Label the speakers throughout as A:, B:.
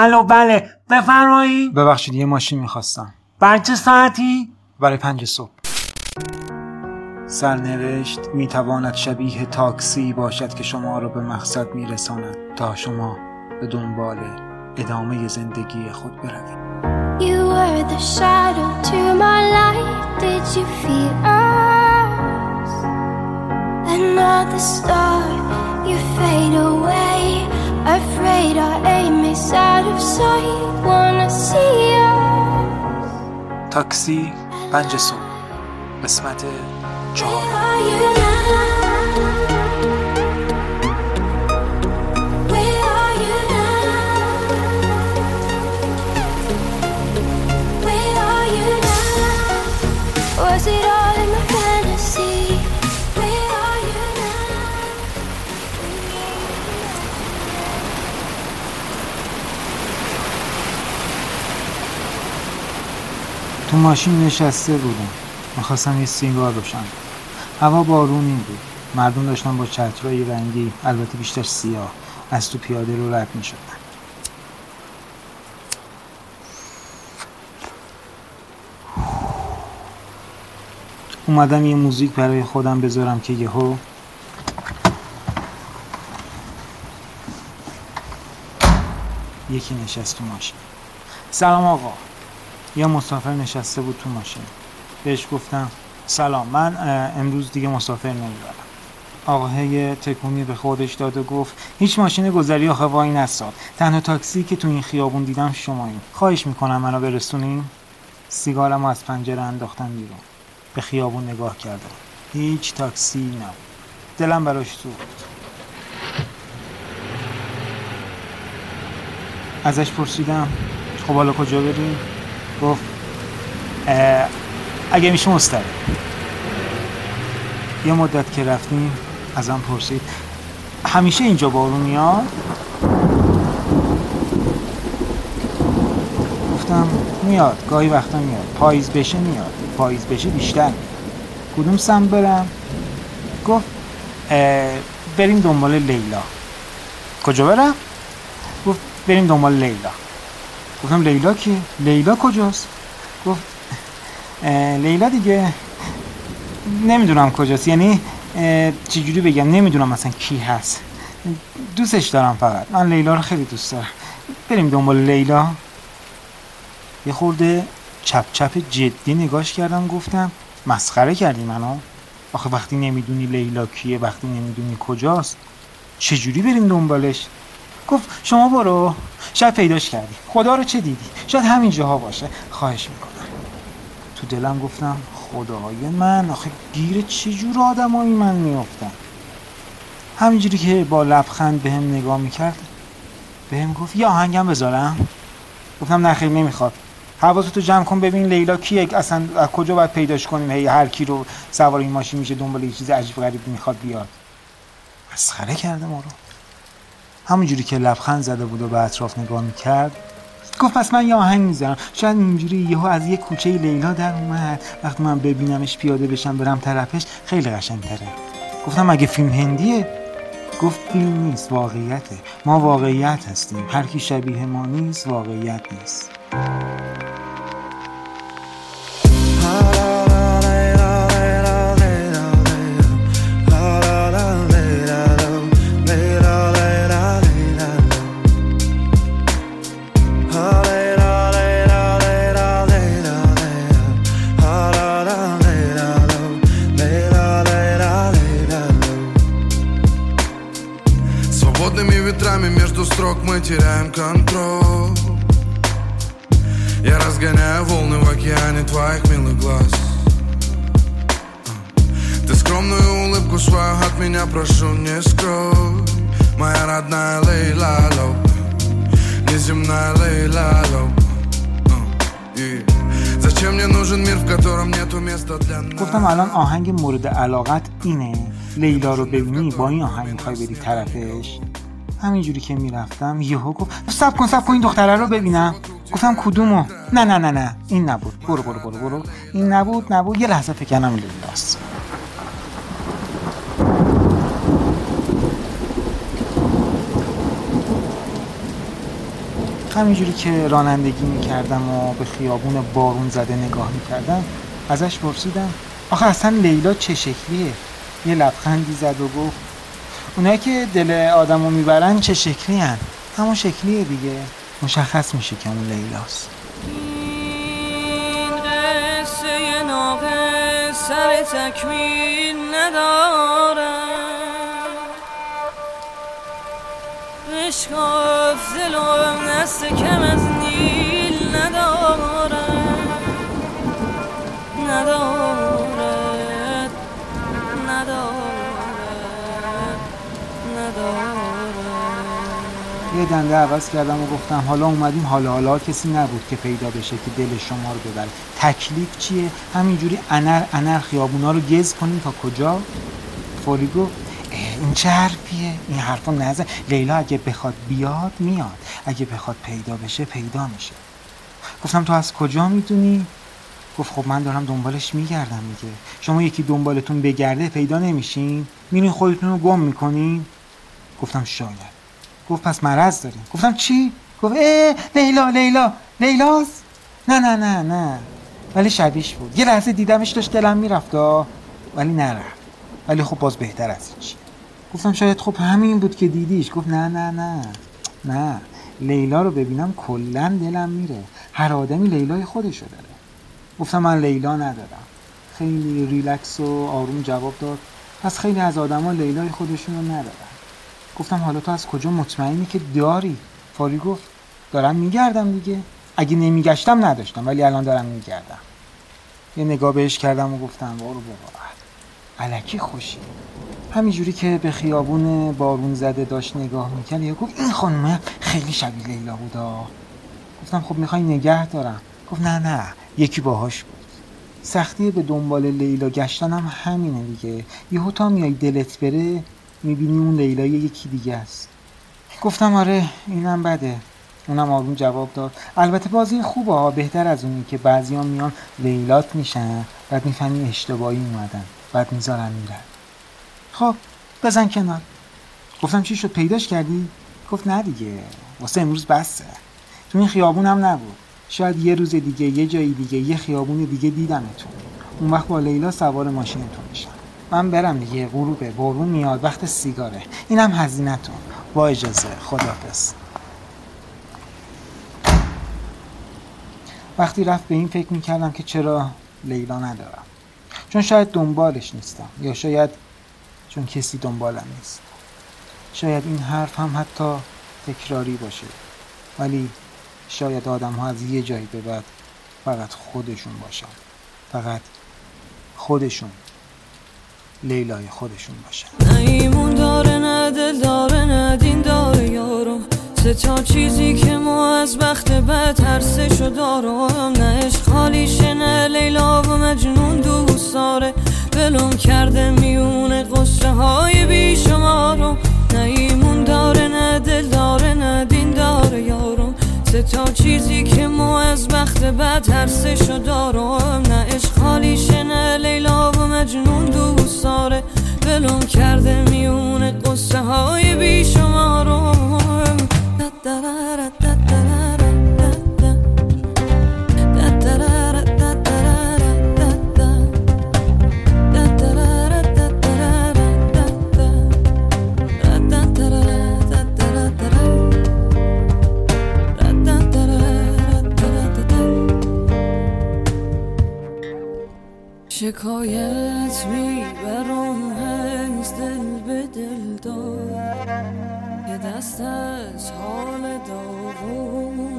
A: الو بله بفرمایید
B: ببخشید یه ماشین می‌خواستم
A: بر چه ساعتی
B: برای پنج صبح سرنوشت می‌تواند شبیه تاکسی باشد که شما را به مقصد میرساند تا شما به دنبال ادامه زندگی خود بروید
C: You were the shadow to my light. Did you feel us? Another star, you fade away. Afraid our aim is out of sight. Wanna see us?
B: تاکسی پنج صبح قسمت چهار
C: Where are
B: ماشین نشسته بودم. می‌خواستم یه سیگار روشن. هوا بارونی بود. مردم داشتن با چترهای رنگی البته بیشتر سیاه از تو پیاده رو رد می‌شدن. اومدم یه موزیک برای خودم بذارم که یهو یکی نشست تو ماشین. سلام آقا. یه مسافر نشسته بود تو ماشین. بهش گفتم سلام من امروز دیگه مسافر نمی‌برم آقای تکونی به خودش داد و گفت هیچ ماشین گذری آخه وای نستاد تنها تاکسی که تو این خیابون دیدم شماییم. خواهش می‌کنم منو برسونیم سیگارم از پنجره انداختم بیرون. به خیابون نگاه کردم. هیچ تاکسی نبود. دلم براش سوخت. ازش پرسیدم خب حالا کجا بریم؟ گفت اگه میشه مستقیم. یه مدت که رفتیم ازم پرسید همیشه اینجا بارون میاد گفتم میاد گاهی وقتا میاد پاییز بشه میاد پاییز بشه بیشتر کدوم سمت برم؟ گفت بریم دنبال لیلا. کجا برم؟ گفت بریم دنبال لیلا. گفتم لیلا کی؟ لیلا کجاست؟ گفت لیلا دیگه نمی‌دونم کجاست. یعنی چجوری بگم؟ نمی‌دونم مثلا کی هست. دوستش دارم فقط. من لیلا رو خیلی دوست دارم. بریم دنبال لیلا. یه خورده چپ چپ جدی نگاش کردم گفتم مسخره کردی منو. آخه وقتی نمی‌دونی لیلا کیه وقتی نمی‌دونی کجاست چجوری بریم دنبالش؟ گفت شما برو. شاید پیداش کردی. خدا رو چه دیدی؟ شاید همین جاها باشه. خواهش می‌کنم. تو دلم گفتم خدای من آخه گیر چه جور آدمایی من میافتم؟ همینجوری که با لبخند بهم نگاه می‌کرد بهم گفت یه آهنگم بذارم. گفتم نه خیلی نمی‌خواد. حواستو جمع کن ببین لیلا کیه اصلا از کجا باید پیداش کنیم؟ هی هر کی رو سوار این ماشین میشه دنبال یه چیز عجیب غریب می‌خواد بیاد. مسخره کرده ما رو. همونجوری که لبخند زده بود و به اطراف نگاه می‌کرد گفت پس من یه آهنگ می‌ذارم. شاید اینجوری یهو از یه کوچه لیلا در اومد. وقتی من ببینمش پیاده بشم برم طرفش خیلی قشنگتره. گفتم مگه فیلم هندیه؟ گفت فیلم نیست واقعیته. ما واقعیت هستیم. هر کی شبیه ما نیست واقعیت نیست.
D: строк мы теряем контроль Я разгоняю волны в океане твоих милых глаз Ты скромную улыбку свою от меня прошу не скрой Моя родная Лейла Ло Неземная Лейла Ло И Зачем мне нужен мир, в котором нету места для нас
B: گفتم الان آهنگ مورد علاقت اینه لیلا رو ببینی با این آهنگ میخوای بری طرفش همینجوری که می‌رفتم یهو گفت سب کن سب کن این دختره رو ببینم. گفتم کدومو؟ نه نه نه نه این نبود. برو برو برو برو. این نبود نبود. یه لحظه فکر کردم لیلاست همینجوری که رانندگی می‌کردم و به خیابون بارون زده نگاه می‌کردم ازش پرسیدم آخه اصلا لیلا چه شکلیه؟ یه لبخندی زد و گفت اونایی که دل آدمو می‌برن چه شکلی هن؟ همون شکلیه دیگه. مشخص میشه که اون لیلاست.
E: این قصه ناقص سر تکمیل ندارد بشکاف دلم دست کم از
B: یه دنده عوض کردم و گفتم حالا اومدیم. حالا حالا کسی نبود که پیدا بشه که دل شما رو ببره. تکلیف چیه؟ همینجوری انر انر خیابونا رو گز کنیم تا کجا؟ فوری گفت این چه حرفیه؟ این حرفا نزن. لیلا اگه بخواد بیاد میاد. اگه بخواد پیدا بشه پیدا میشه. گفتم تو از کجا می‌دونی؟ گفت خب من دارم دنبالش میگردم دیگه. شما یکی دنبالتون بگرده پیدا نمیشین. میرین خودتون رو گم می‌کنین. گفتم شاید. گفت پس مرض داریم. گفتم چی؟ گفت اه لیلا لیلا. لیلاست نه نه نه نه. ولی شبیش بود. یه لحظه دیدمش داشت دلم می‌رفت ولی نرفت. ولی خب باز بهتر از چی گفتم شاید خب همین بود که دیدیش. گفت نه نه نه. نه. لیلا رو ببینم کلا دلم میره. هر آدمی لیلای خودشو داره. گفتم من لیلا ندارم. خیلی ریلکس و آروم جواب داد. پس خیلی از آدما لیلای خودشون رو ندارن. گفتم حالا تو از کجا مطمئنی که داری؟ فاری گفت دارم میگردم دیگه. اگه نمیگشتم نداشتم ولی الان دارم میگردم. یه نگاه بهش کردم و گفتم برو بابا. علکی خوشی. همینجوری که به خیابون بارون زده داشت نگاه می‌کرد یه گفت این خانومه خیلی شبیه لیلا بودا. گفتم خب می‌خوای نگه دارم. گفت نه نه یکی باهاش بود. سختی به دنبال لیلا گشتن هم همینه دیگه. یهو تا میای دلت بره می‌بینی اون لیلا یکی دیگه است. گفتم آره اینم بده. اونم آروم جواب داد. البته باز این خوبه ها بهتر از اونی که بعضیان میان لیلات میشن بعد می‌فهمی اشتباهی اومدن بعد می‌ذارن میرن. خب بزن کنار. گفتم چی شد پیداش کردی؟ گفت نه دیگه واسه امروز بسه. تو این خیابون هم نبود. شاید یه روز دیگه یه جایی دیگه یه خیابون دیگه دیدمتون. اون وقت با لیلا سوار ماشینتون میشم من برم دیگه. غروبه بارون میاد. وقت سیگاره. اینم هزینتون با اجازه. خدافظ وقتی رفت به این فکر می‌کردم که چرا لیلا ندارم. چون شاید دنبالش نیستم. یا شاید چون کسی دنبالم نیست. شاید این حرف هم حتی تکراری باشه. ولی شاید آدم ها از یه جایی به بعد فقط خودشون باشن. فقط خودشون. لیلای خودشون باشن
E: نه داره نه دل داره نه دین داره یارم سه تا چیزی که ما از بخت بد هر سه شو دارم نه عشق خالیشه نه لیلا و مجنون دوست داره. ولم کرده میونه قصه های بیشمارم نه ایمون داره نه دل داره نه دین داره یارم سه تا چیزی که ما از بخت بد هر سه شو دارم نه عشق خالیشه نه لیلا و مجنون ولم کرده میونه قصه های بیشمارم شکایت می‌برم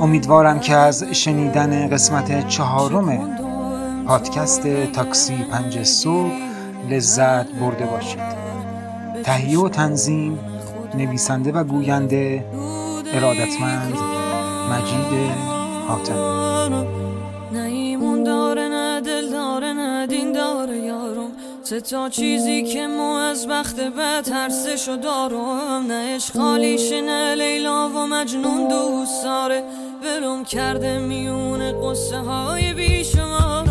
B: امیدوارم که از شنیدن قسمت چهارم پادکست تاکسی پنج صبح لذت برده باشید. تهیه و تنظیم نویسنده و گوینده ارادتمند مجید حاتمی.
E: نه داره دل داره نه داره یارم سه تا چیزی که ما از بخت بد هر سه شو دارم نه عشق. نه لیلا و مجنون دوست داره. ولم کرده میونه قصه های بیشمارم